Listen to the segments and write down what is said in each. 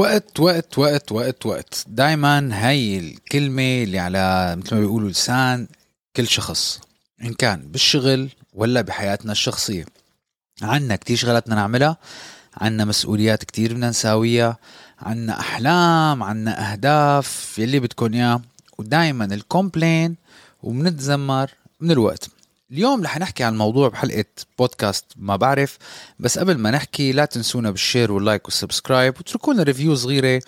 وقت وقت وقت وقت وقت. دايما هاي الكلمة اللي على مثل ما بيقولوا لسان كل شخص إن كان بالشغل ولا بحياتنا الشخصية. عنا كتير شغلات نعملها عنا مسؤوليات كتير بدنا نساويها عنا أحلام عنا أهداف يلي بدكم إياه ودايما الكومبلين وبنتذمر من الوقت. اليوم رح نحكي عن موضوع بحلقة بودكاست ما بعرف بس قبل ما نحكي لا تنسونا بال share وال like وال subscribe وتركوا لنا review صغيرة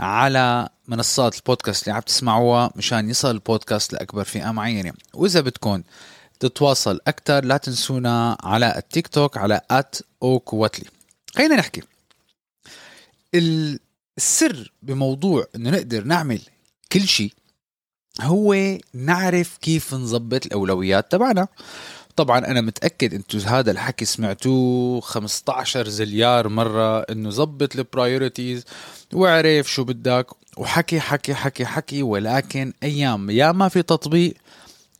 على منصات البودكاست اللي عم تسمعوها مشان يصل البودكاست لأكبر فئة معينة. وإذا بدكم تتواصل أكثر لا تنسونا على التيك توك على at أو كواتلي خلينا نحكي. السر بموضوع إنه نقدر نعمل كل شيء هو نعرف كيف نظبط الأولويات تبعنا. طبعا أنا متأكد أنتم هذا الحكي سمعتوه 15 زليار مرة إنه ظبط ال priorities وعرف شو بدك. وحكي حكي حكي حكي ولكن أيام يا ما في تطبيق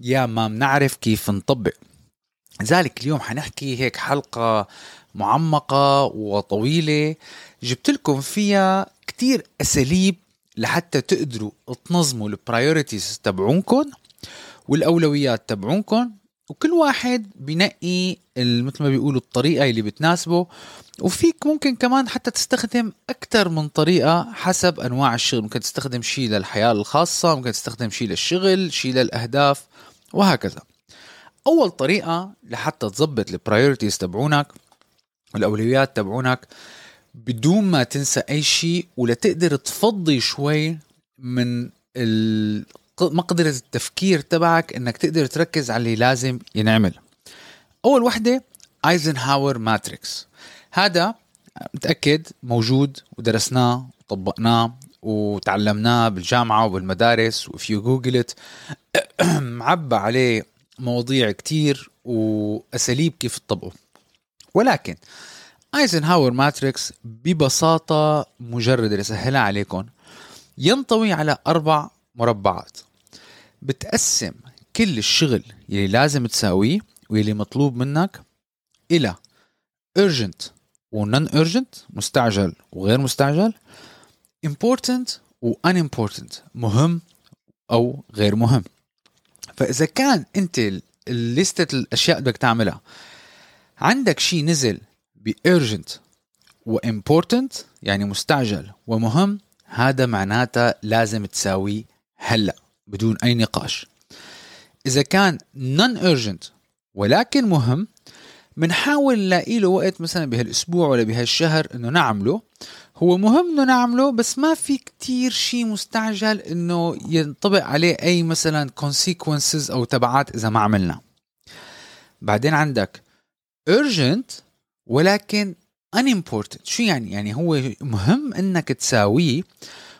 يا ما بنعرف كيف نطبق. لذلك اليوم حنحكي هيك حلقة معمقة وطويلة جبت لكم فيها كتير أساليب لحتى تقدروا تنظموا ال priorities تبعونكم والأولويات تبعونكم وكل واحد بنقي مثل ما بيقولوا الطريقة اللي بتناسبه. وفيك ممكن كمان حتى تستخدم أكثر من طريقة حسب أنواع الشغل. ممكن تستخدم شيء للحياة الخاصة ممكن تستخدم شيء للشغل شيء للأهداف وهكذا. أول طريقة لحتى تظبط البرايورتيز تبعونك والأولويات تبعونك بدون ما تنسى أي شيء ولتقدر تفضي شوي من مقدرة التفكير تبعك إنك تقدر تركز على اللي لازم ينعمل. أول وحدة Eisenhower matrix هذا متأكد موجود ودرسناه وطبقناه وتعلمناه بالجامعة وبالمدارس وفي جوجل معبى عليه مواضيع كتير وأساليب كيف تطبقه. ولكن Eisenhower matrix ببساطة مجردة لسهلها عليكم. ينطوي على أربع مربعات. بتقسم كل الشغل يلي لازم تساويه ويلي مطلوب منك إلى urgent و non urgent مستعجل وغير مستعجل important و unimportant مهم أو غير مهم. فإذا كان أنت الليستة الأشياء بدك تعملها عندك شيء نزل بإيرجنت وإمبورتنت يعني مستعجل ومهم هذا معناته لازم تساويه هلا بدون أي نقاش. إذا كان نون urgent ولكن مهم بنحاول نلاقي له وقت مثلا بهالأسبوع ولا بهالشهر إنه نعمله. هو مهم إنه نعمله بس ما في كتير شيء مستعجل إنه ينطبق عليه أي مثلا consequences أو تبعات إذا ما عملنا. بعدين عندك urgent ولكن unimportant. شو يعني؟ يعني هو مهم إنك تساويه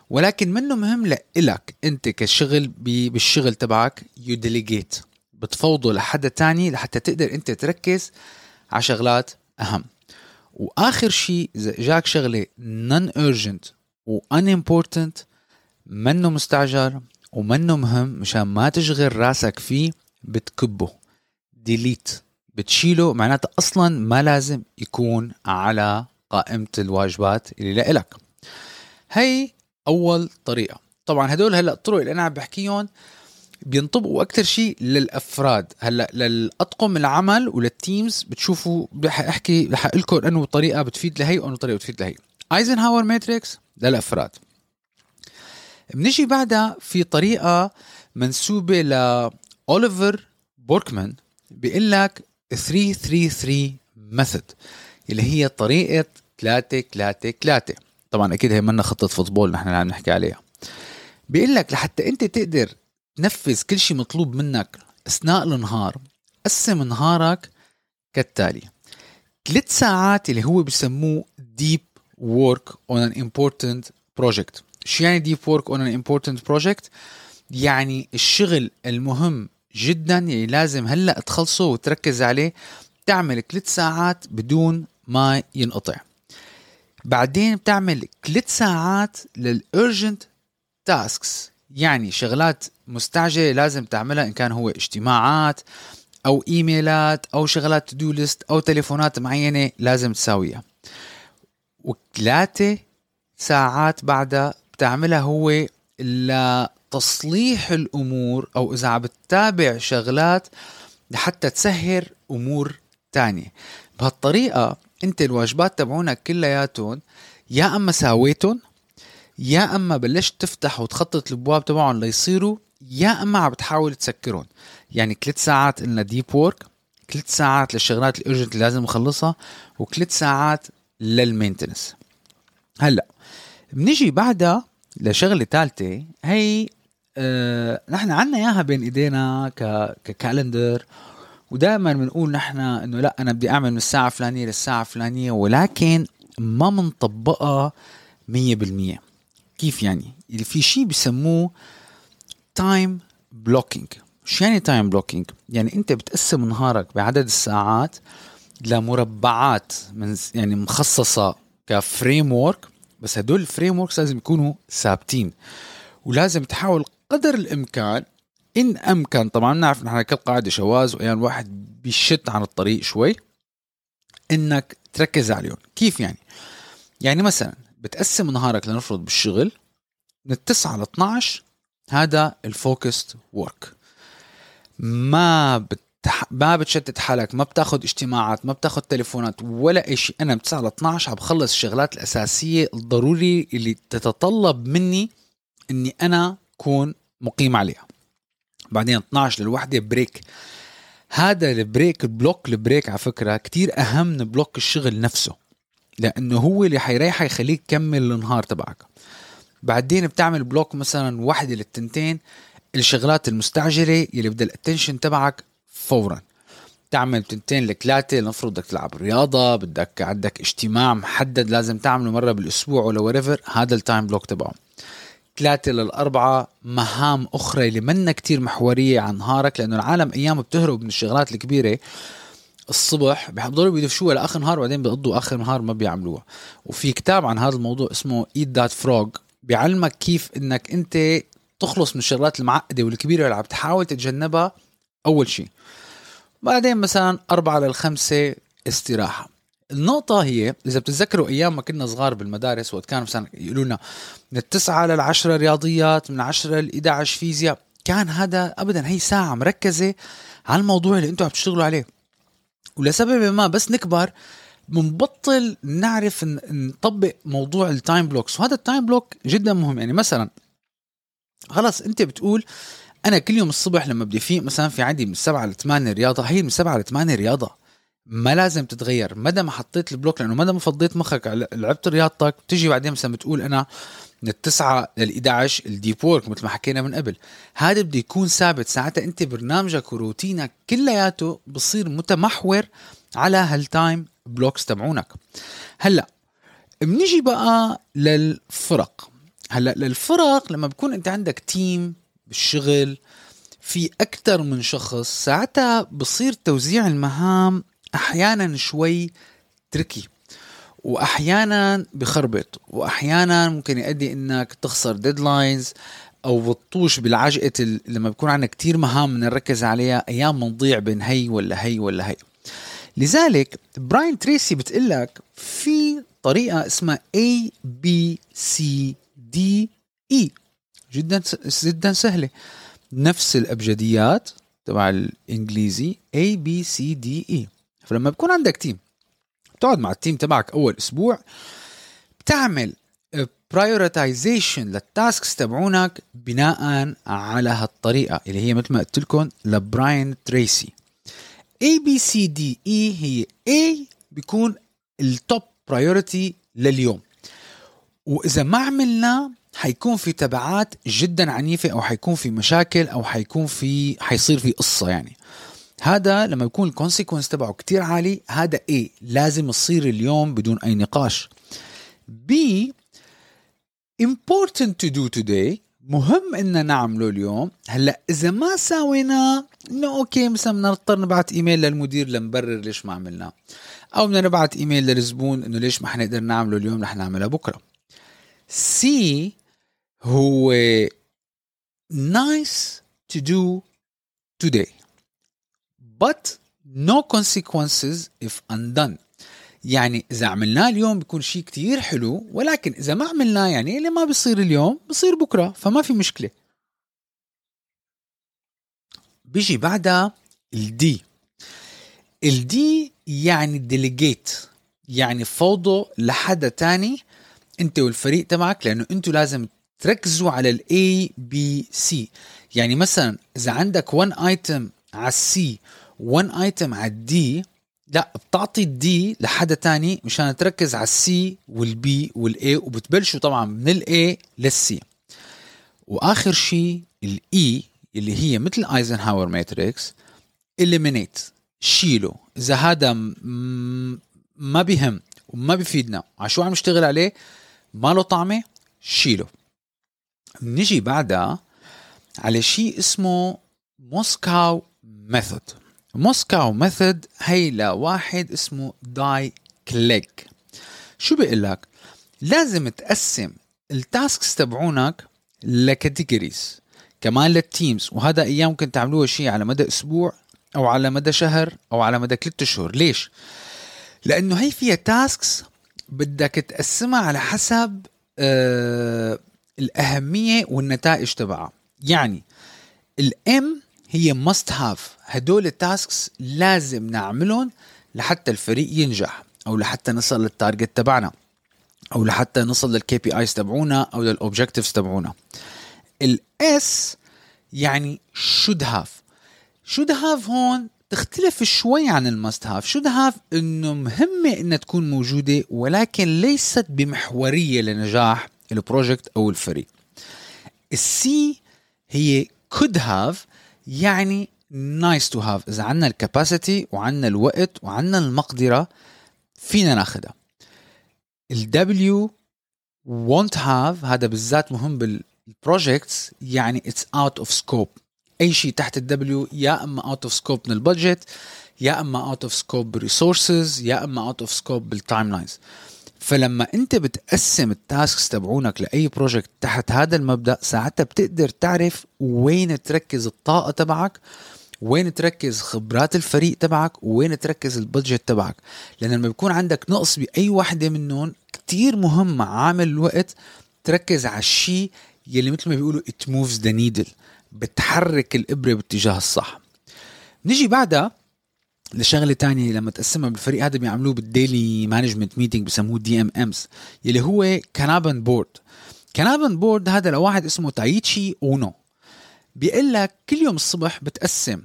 ولكن منه مهم لإلك أنت كشغل بالشغل تبعك you delegate بتفوضه لحدا تاني لحتى تقدر أنت تركز على شغلات أهم. وآخر شيء إذا جاك شغلة non urgent و unimportant منه مستعجل ومنه مهم مشان ما تشغل راسك فيه بتكبه. delete بتشيله معناته أصلا ما لازم يكون على قائمة الواجبات اللي لإلك. هي أول طريقة. طبعا هدول هلأ الطرق اللي أنا عم بحكيهم بينطبقوا أكثر شيء للأفراد. هلأ للأطقم العمل ولل teams بتشوفوا رح أحكي رح لكم إنه طريقة بتفيد لهي وإنه طريقة بتفيد لهي. Eisenhower matrix للأفراد. بنجي بعدها في طريقة منسوبة ل Oliver Burkeman بيقول لك 333 method اللي هي طريقة 3 3 3 طبعا أكيد هي منا خطة football نحن عم نحكي عليها. بيقول لك لحتى أنت تقدر تنفذ كل شيء مطلوب منك أثناء النهار قسم نهارك كالتالي. ثلاث ساعات اللي هو بسموه deep work on an important project. شو يعني deep work on an important project يعني الشغل المهم جدا. يعني لازم هلأ تخلصه وتركز عليه. تعمل ثلاث ساعات بدون ما ينقطع. بعدين بتعمل ثلاث ساعات للurgent tasks. يعني شغلات مستعجلة لازم تعملها إن كان هو اجتماعات أو إيميلات أو شغلات to do list أو تليفونات معينة لازم تساويها. وثلاثه ساعات بعدها بتعملها هو لتصليح الأمور أو إذا عم بتتابع شغلات لحتى تسير أمور تانية. بهالطريقة أنت الواجبات تبعونك كلياتهم يا أما ساويتهم يا أما بلشت تفتح وتخطط الابواب تبعهم ليصيروا يا أما عم بتحاول تسكرهم. يعني ثلاث ساعات قلنا deep work ثلاث ساعات للشغلات ال urgent اللي لازم نخلصها وثلاث ساعات لل maintenance هلأ بنيجي بعدها لشغلة ثالثه هي آه نحن عنا إياها بين إيدينا ك ك calendar ودائما بنقول نحن إنه لا أنا بدي أعمل من الساعة الفلانية للساعة الفلانية ولكن ما منطبقها 100% كيف يعني؟ اللي في شيء بسموه time blocking شو يعني time blocking؟ يعني أنت بتقسم نهارك بعدد الساعات لمربعات من يعني مخصصة ك framework بس هدول ال frame لازم يكونوا ثابتين ولازم تحاول قدر الإمكان إن أمكن طبعا بنعرف نحن كل قاعدة شواذ واحيانا الواحد بيشط عن الطريق شوي إنك تركز عليهم. كيف يعني؟ يعني مثلا بتقسم نهارك لنفرض بالشغل من 9 ل 12 هذا ال focused work ما بتح... ما بتشتت حالك ما بتاخذ اجتماعات ما بتاخذ تليفونات ولا شيء أنا من 9 ل 12 عم بخلص الشغلات الأساسية الضروري اللي تتطلب مني إني أنا أكون مقيم عليها. بعدين 12 للوحدة break هذا ال break ال block ال break على فكرة كتير أهم من block الشغل نفسه لأنه هو اللي حيريحك يخليك تكمل النهار تبعك. بعدين بتعمل block مثلا وحدة للتنتين الشغلات المستعجلة اللي بدها ال attention تبعك فورا. تعمل تنتين لثلاثة لنفرض بدك تلعب رياضة بدك عندك اجتماع محدد لازم تعمله مرة بالأسبوع ولا whatever هذا ال time block تبعه ثلاثة للأربعة مهام أخرى اللي منا كتير محورية عن نهارك لأنه العالم أيام بتهرب من الشغلات الكبيرة. الصبح بيحضروا بيدفشوها لآخر نهار وبعدين بيقضوا آخر نهار ما بيعملوها. وفي كتاب عن هذا الموضوع اسمه ايت ذات فروغ بيعلمك كيف إنك أنت تخلص من الشغلات المعقدة والكبيرة اللي عم تحاول تتجنبها أول شيء. بعدين مثلا أربعة للخمسة استراحة. النقطة هي إذا بتتذكروا أيام ما كنا صغار بالمدارس وقت كانوا مثلا يقولوا لنا من التسعة للعشرة رياضيات من عشرة ل 11 فيزياء. كان هذا أبدا هي ساعة مركزة على الموضوع اللي أنتم عم تشتغلوا عليه. ولسبب ما بس نكبر بنبطل نعرف نطبق موضوع ال time blocks وهذا ال time block جدا مهم. يعني مثلا خلاص أنت بتقول أنا كل يوم الصبح لما بدي فيق مثلا في عندي من 7 ل 8 رياضة هي من 7 ل 8 رياضة. ما لازم تتغير. مدى ما حطيت ال block لأنه مدى ما فضيت مخك لعبت رياضتك بتيجي بعدين مثلا بتقول أنا من التسعة لل 11 ال deep work مثل ما حكينا من قبل. هذا بده يكون ثابت ساعتها. أنت برنامجك وروتينك كلياته بصير متمحور على هال time blocks تبعونك. هلأ بنيجي بقى للفرق. هلأ للفرق لما بكون أنت عندك team بالشغل في أكثر من شخص ساعتها بصير توزيع المهام أحيانا شوي tricky وأحيانا بخربط وأحيانا ممكن يؤدي إنك تخسر deadlines أو بتطوش بالعجقة لما بيكون عندك كتير مهام نركز عليها أيام بنضيع بين هي ولا هي ولا هي. لذلك براين تريسي بتقول لك في طريقة اسمها A B C D E. جدا جدا سهلة. نفس الأبجديات تبع الإنجليزي A B C D E. فلما بكون عندك team بتقعد مع ال team تبعك أول أسبوع بتعمل prioritization لل tasks تبعونك بناء على هالطريقة اللي هي مثل ما قلت لكم لبراين تريسي. A B C D E هي A بيكون ال top priority لليوم. وإذا ما عملناه حيكون في تبعات جدا عنيفة أو حيكون في مشاكل أو حيكون في حيصير في قصة يعني. هذا لما يكون ال consequence تبعه كتير عالي هذا A لازم يصير اليوم بدون أي نقاش. B important to do today مهم ان نعمله اليوم. هلأ إذا ما سويناه إنه أوكي مثلا بدنا نضطر نبعث إيميل للمدير لنبرر ليش ما عملناه أو بدنا نبعث إيميل للزبون إنه ليش ما حنقدر نعمله اليوم رح نعملها بكرة. C هو nice to do today. But no consequences if undone. يعني إذا عملناه اليوم بيكون شيء كتير حلو ولكن إذا ما عملناه يعني اللي ما بيصير اليوم بصير بكرة فما في مشكلة. بيجي بعدها ال D ال D يعني delegate يعني فوضه لحدا تاني أنت والفريق تبعك لأنه أنتوا لازم تركزوا على ال A B C يعني مثلا إذا عندك 1 item على ال C 1 item على ال D لا بتعطي ال D لحدا تاني مشان تركز على ال C وال B وال A وبتبلشوا طبعا من ال A لل C وآخر شيء ال E اللي هي مثل ايزنهاور matrix eliminate شيله. إذا هذا ما بيهم وما بيفيدنا. على شو عم نشتغل عليه؟ ما له طعمة شيله. نجي بعدها على شيء اسمه MoSCoW method MoSCoW method هي لواحد اسمه داي كليك. شو بيقول لك؟ لازم تقسم ال tasks تبعونك ل categories كمان لل teams وهذا أيام ممكن تعملوها شيء على مدى أسبوع أو على مدى شهر أو على مدى ثلاثة أشهر. ليش؟ لأنه هي فيها tasks بدك تقسمها على حسب آه الأهمية والنتائج تبعها. يعني ال M هي must have هدول ال tasks لازم نعملهم لحتى الفريق ينجح أو لحتى نصل لل target تبعنا أو لحتى نصل لل KPIs تبعونا أو لل objectives تبعونا. ال S يعني should have should have هون تختلف شوي عن ال must have should have إنه مهمة إنها تكون موجودة ولكن ليست بمحورية لنجاح ال project أو الفريق. ال C هي could have يعني nice to have. إذا عندنا ال capacity وعندنا الوقت وعندنا المقدرة فينا ناخدها. ال W won't have هذا بالذات مهم بال projects يعني it's out of scope. أي شيء تحت ال W يا إما out of scope من ال budget يا إما out of scope بال resources يا إما out of scope بال timelines فلما انت بتقسم ال tasks تبعونك لأي project تحت هذا المبدأ ساعتها بتقدر تعرف وين تركز الطاقة تبعك وين تركز خبرات الفريق تبعك وين تركز ال budget تبعك. لأن لما بيكون عندك نقص بأي وحده منهم كتير مهم عامل الوقت تركز على الشيء يلي مثل ما بيقولوا it moves the needle بتحرك الإبرة باتجاه الصح. نجي بعدها لشغلة تانية لما تقسمها بالفريق هذا بيعملوه بال daily management meeting بسموه DMMs يلي هو Kanban board Kanban board هذا لواحد اسمه تايتشي اونو بيقول لك كل يوم الصبح بتقسم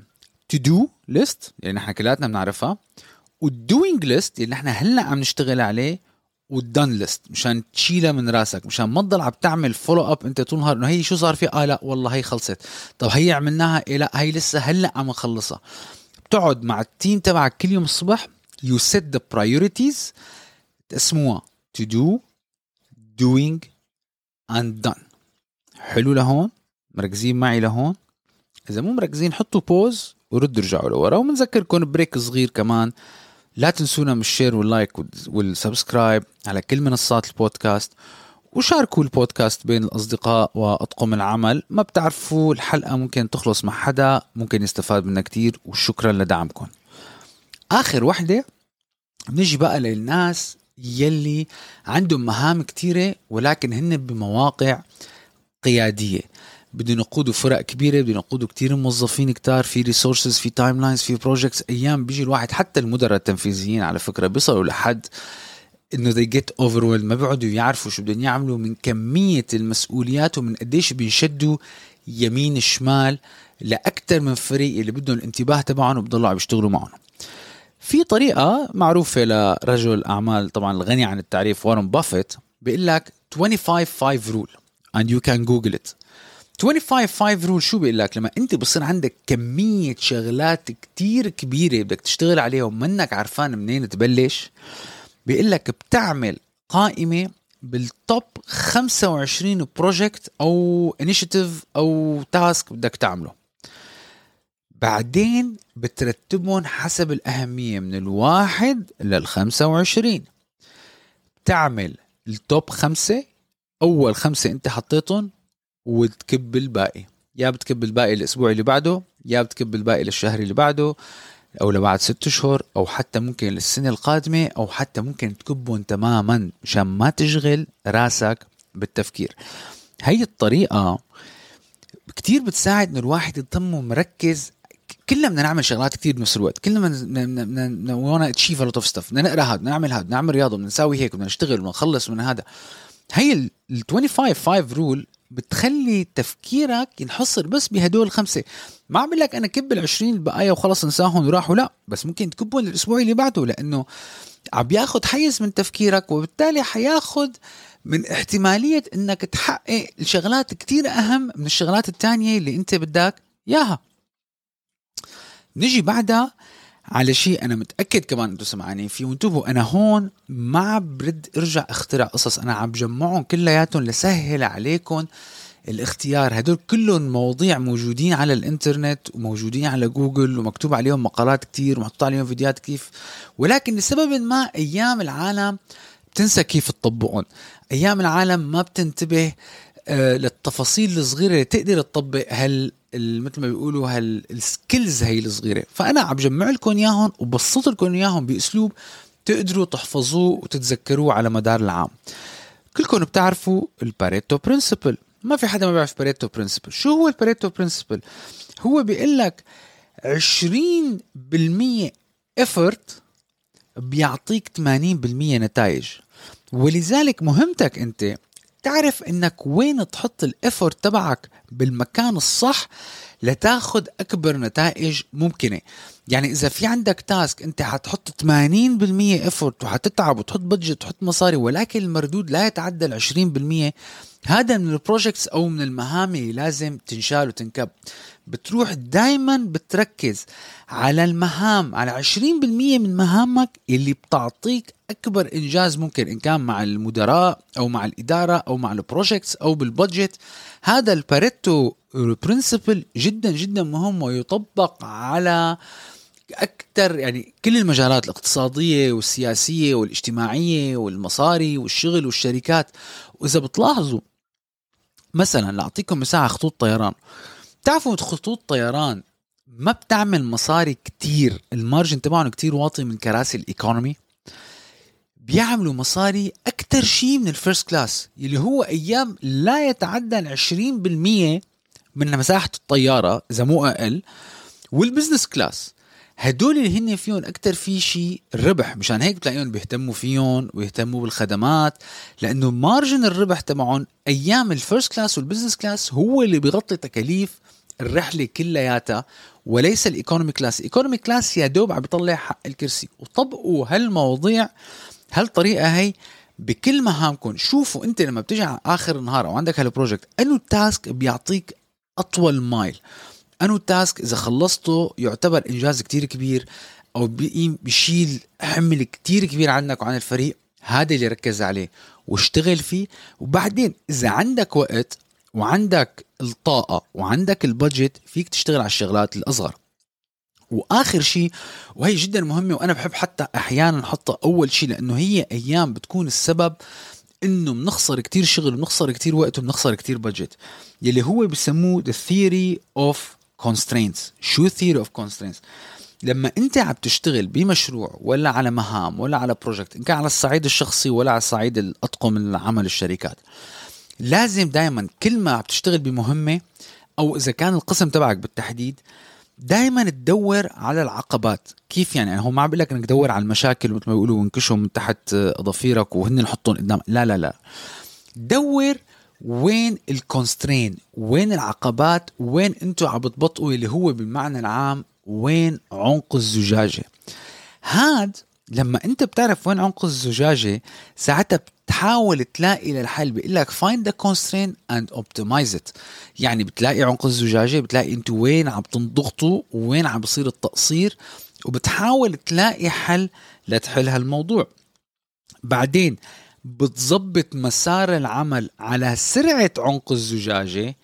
to do list اللي نحن كلياتنا بنعرفها وال doing list اللي نحن هلأ عم نشتغل عليه وال done list مشان تشيلها من راسك مشان ما تضل عم تعمل follow up انت طول النهار إنه هي شو صار في آه لا والله هي خلصت. طب هي عملناها؟ إيه لا هي لسه هلأ عم نخلصها. بتقعد مع ال team تبعك كل يوم الصبح you set the priorities تقسموها to do doing and done حلو لهون مركزين معي لهون. إذا مو مركزين حطوا بوز وردوا رجعوا لورا. وبنذكركم break صغير كمان. لا تنسونا من ال share وال like وال subscribe على كل منصات البودكاست. وشاركوا البودكاست بين الأصدقاء وأطقم العمل. ما بتعرفوا الحلقة ممكن تخلص مع حدا ممكن يستفاد منها كتير وشكرا لدعمكم. آخر وحدة بنجي بقى للناس يلي عندهم مهام كتيرة ولكن هن بمواقع قيادية. بدهم يقودوا فرق كبيرة بدهم يقودوا كتير موظفين كتار في resources في timelines في projects أيام بيجي الواحد حتى المدراء التنفيذيين على فكرة بيصلوا لحد إنه they get overwhelmed ما بيقعدوا يعرفوا شو بدهم يعملوا من كمية المسؤوليات ومن قديش بينشدوا يمين شمال لأكثر من فريق اللي بدهم الانتباه تبعهم وبضلوا عم يشتغلوا معهم. في طريقة معروفة لرجل أعمال طبعا الغني عن التعريف وارن بافيت بيقول لك 25 5 rule and you can google it. 25 5 rule شو بيقول لك؟ لما أنت بصير عندك كمية شغلات كتير كبيرة بدك تشتغل عليها ومنك عرفان منين تبلش بيقول لك بتعمل قائمة بال top 25 project أو initiative أو task بدك تعمله. بعدين بترتبهم حسب الأهمية من الواحد للخمسة وعشرين. بتعمل التوب خمسة أول خمسة أنت حطيتهم وتكب الباقي. يا بتكب الباقي الأسبوع اللي بعده يا بتكب الباقي للشهر اللي بعده أو لبعد ست اشهر أو حتى ممكن للسنة القادمة أو حتى ممكن تكبهم تماما مشان ما تشغل راسك بالتفكير. هي الطريقة كتير بتساعد إنه الواحد يضم مركز. كلنا بدنا نعمل شغلات كثير بنفس الوقت. كلنا بدنا we wanna achieve a lot of stuff بدنا نقرأ هذا بدنا نعمل هذا بدنا نعمل رياضة بدنا نساوي هيك بدنا نشتغل بدنا نخلص من هذا. هي ال 25 5 rule بتخلي تفكيرك ينحصر بس بهدول الخمسة. ما عم قلك أنا كب ال 20 البقايا وخلص انساهم وراحوا لا بس ممكن تكبهم الأسبوع اللي بعده لأنه عم ياخذ حيز من تفكيرك وبالتالي حياخذ من احتمالية إنك تحقق الشغلات كتير أهم من الشغلات التانية اللي أنت بدك إياها. نجي بعدها على شيء أنا متأكد كمان أنتم سمعانين فيه وانتبهوا أنا هون ما برد إرجع اخترع قصص أنا عم بجمعهم كلياتهم لسهل عليكم الاختيار. هدول كلهم مواضيع موجودين على الإنترنت وموجودين على جوجل ومكتوب عليهم مقالات كتير ومحطوط عليهم فيديوهات كيف. ولكن لسبب ما أيام العالم بتنسى كيف تطبقهم. أيام العالم ما بتنتبه آه، للتفاصيل الصغيرة اللي تقدر تطبق هال مثل ما بيقولوا هال skills هي الصغيرة. فأنا عم بجمع لكم إياهم وبسط لكم إياهم بأسلوب تقدروا تحفظوه وتتذكروه على مدار العام. كلكم بتعرفوا ال Pareto principle ما في حدا ما بيعرف Pareto principle شو هو ال Pareto principle هو بيقول لك 20% effort بيعطيك 80% نتائج. ولذلك مهمتك أنت تعرف إنك وين تحط ال effort تبعك بالمكان الصح لتاخذ أكبر نتائج ممكنة. يعني إذا في عندك task أنت حتحط 80% effort وحتتعب وتحط budget وتحط مصاري ولكن المردود لا يتعدى ال 20% هذا من ال projects أو من المهام اللي لازم تنشال وتنكب. بتروح دايما بتركز على المهام على 20% من مهامك اللي بتعطيك أكبر إنجاز ممكن إن كان مع المدراء أو مع الإدارة أو مع ال projects أو بال budget هذا ال Pareto principle جدا جدا مهم ويطبق على أكثر يعني كل المجالات الاقتصادية والسياسية والاجتماعية والمصاري والشغل والشركات وإذا بتلاحظوا مثلا لأعطيكم مساحة خطوط طيران بتعرفوا خطوط طيران ما بتعمل مصاري كتير ال margin تبعهم كتير واطي من كراسي ال economy بيعملوا مصاري أكثر شيء من ال first class اللي هو أيام لا يتعدى 20% من مساحة الطيارة إذا مو أقل وال business class. هدول اللي هن فيهم أكثر في شيء الربح مشان هيك بتلاقيهم بيهتموا فيهم ويهتموا بالخدمات لأنه margin الربح تبعهم أيام ال first class وال business class هو اللي بيغطي تكاليف الرحلة كلياتها وليس ال economy class ال economy class يا دوب عم بيطلع حق الكرسي. وطبقوا هالمواضيع هالطريقة هي بكل مهامكم. شوفوا أنت لما بتيجي على آخر النهار أو عندك هال project أنو task بيعطيك أطول mile أنو task إذا خلصته يعتبر إنجاز كتير كبير أو بيشيل حمل كتير كبير عنك وعن الفريق. هذا اللي ركز عليه واشتغل فيه. وبعدين إذا عندك وقت وعندك الطاقة وعندك ال budget فيك تشتغل على الشغلات الأصغر. وآخر شيء وهي جدا مهمة وأنا بحب حتى أحيانا أحطها أول شيء لأنه هي أيام بتكون السبب إنه بنخسر كتير شغل بنخسر كتير وقت وبنخسر كتير budget يلي هو بسموه the theory of constraints. شو theory of constraints لما انت عم تشتغل بمشروع ولا على مهام ولا على project إن كان على الصعيد الشخصي ولا على الصعيد الأطقم العمل الشركات لازم دائما كل ما عم تشتغل بمهمة أو إذا كان القسم تبعك بالتحديد دائما تدور على العقبات. كيف يعني, يعني هو ما عم بقول لك إنك تدور على المشاكل مثل ما بيقولوا وانكشهم من تحت اظافيرك وهن نحطهم قدام. لا لا لا. دور وين ال constraint وين العقبات؟ وين أنتم عم بتبطئوا اللي هو بالمعنى العام وين عنق الزجاجة؟ هاد لما انت بتعرف وين عنق الزجاجة ساعتها بتحاول تلاقي للحل بيقول لك find the constraint and optimize it. يعني بتلاقي عمق الزجاجة بتلاقي أنتوا وين عم تنضغطوا وين عم بصير التقصير وبتحاول تلاقي حل لتحل هالموضوع. بعدين بتظبط مسار العمل على سرعة عمق الزجاجة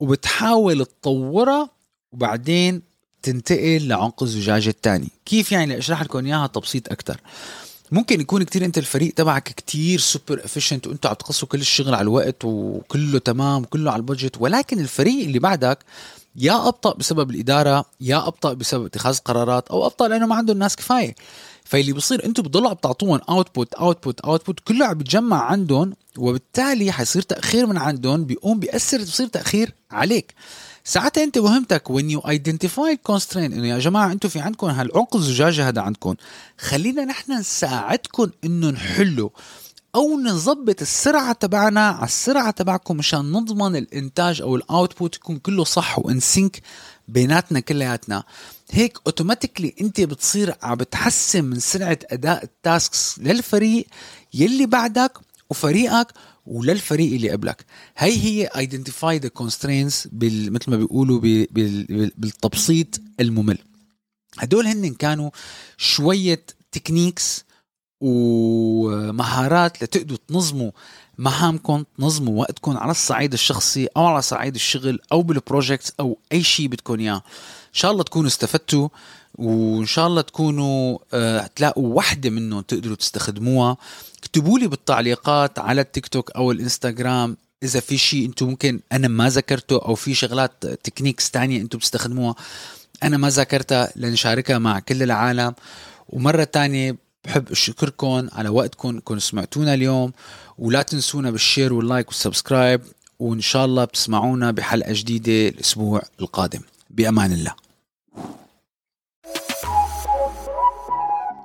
وبتحاول تطورها وبعدين تنتقل لعمق الزجاجة الثاني كيف يعني؟ أشرح لكم إياها تبسيط أكثر ممكن يكون كتير أنت الفريق تبعك كتير super efficient وأنتوا عم تقصوا كل الشغل على الوقت وكله تمام وكله على ال budget ولكن الفريق اللي بعدك يا أبطأ بسبب الإدارة يا أبطأ بسبب اتخاذ قرارات أو أبطأ لأنه ما عندهم ناس كفاية. فاللي بصير أنتم بتضلوا عم تعطوهم output output output كله عم بيتجمع عندهم وبالتالي حيصير تأخير من عندهم بيقوم بيأثر بصير تأخير عليك. ساعتها انت مهمتك when you identify constraint انه يا جماعة أنتم في عندكم هالعنق الزجاجه هذا عندكم. خلينا نحن نساعدكم انه نحله أو نظبط السرعة تبعنا على السرعة تبعكم مشان نضمن الإنتاج أو ال output يكون كله صح و in sync بيناتنا كلياتنا. هيك automatically أنت بتصير عم بتحسن من سرعة أداء ال tasks للفريق يلي بعدك وفريقك وللفريق اللي قبلك. هي هي identify the constraints مثل ما بيقولوا بالتبسيط الممل. هدول هن كانوا شوية techniques ومهارات لتقدروا تنظموا مهامكم تنظموا وقتكم على الصعيد الشخصي أو على صعيد الشغل أو بال project أو أي شيء بدكم إياه. إن شاء الله تكونوا استفدتوا وإن شاء الله تكونوا آه تلاقوا وحدة منهم تقدروا تستخدموها. اكتبوا لي بالتعليقات على التيك توك أو الإنستغرام إذا في شيء أنتم ممكن أنا ما ذكرته أو في شغلات techniques تانية أنتم بتستخدموها أنا ما ذكرتها لنشاركها مع كل العالم. ومرة تانية بحب اشكركم على وقتكم كنتم سمعتونا اليوم ولا تنسونا بال share وال like وال subscribe وإن شاء الله بتسمعونا بحلقة جديدة الأسبوع القادم. بأمان الله.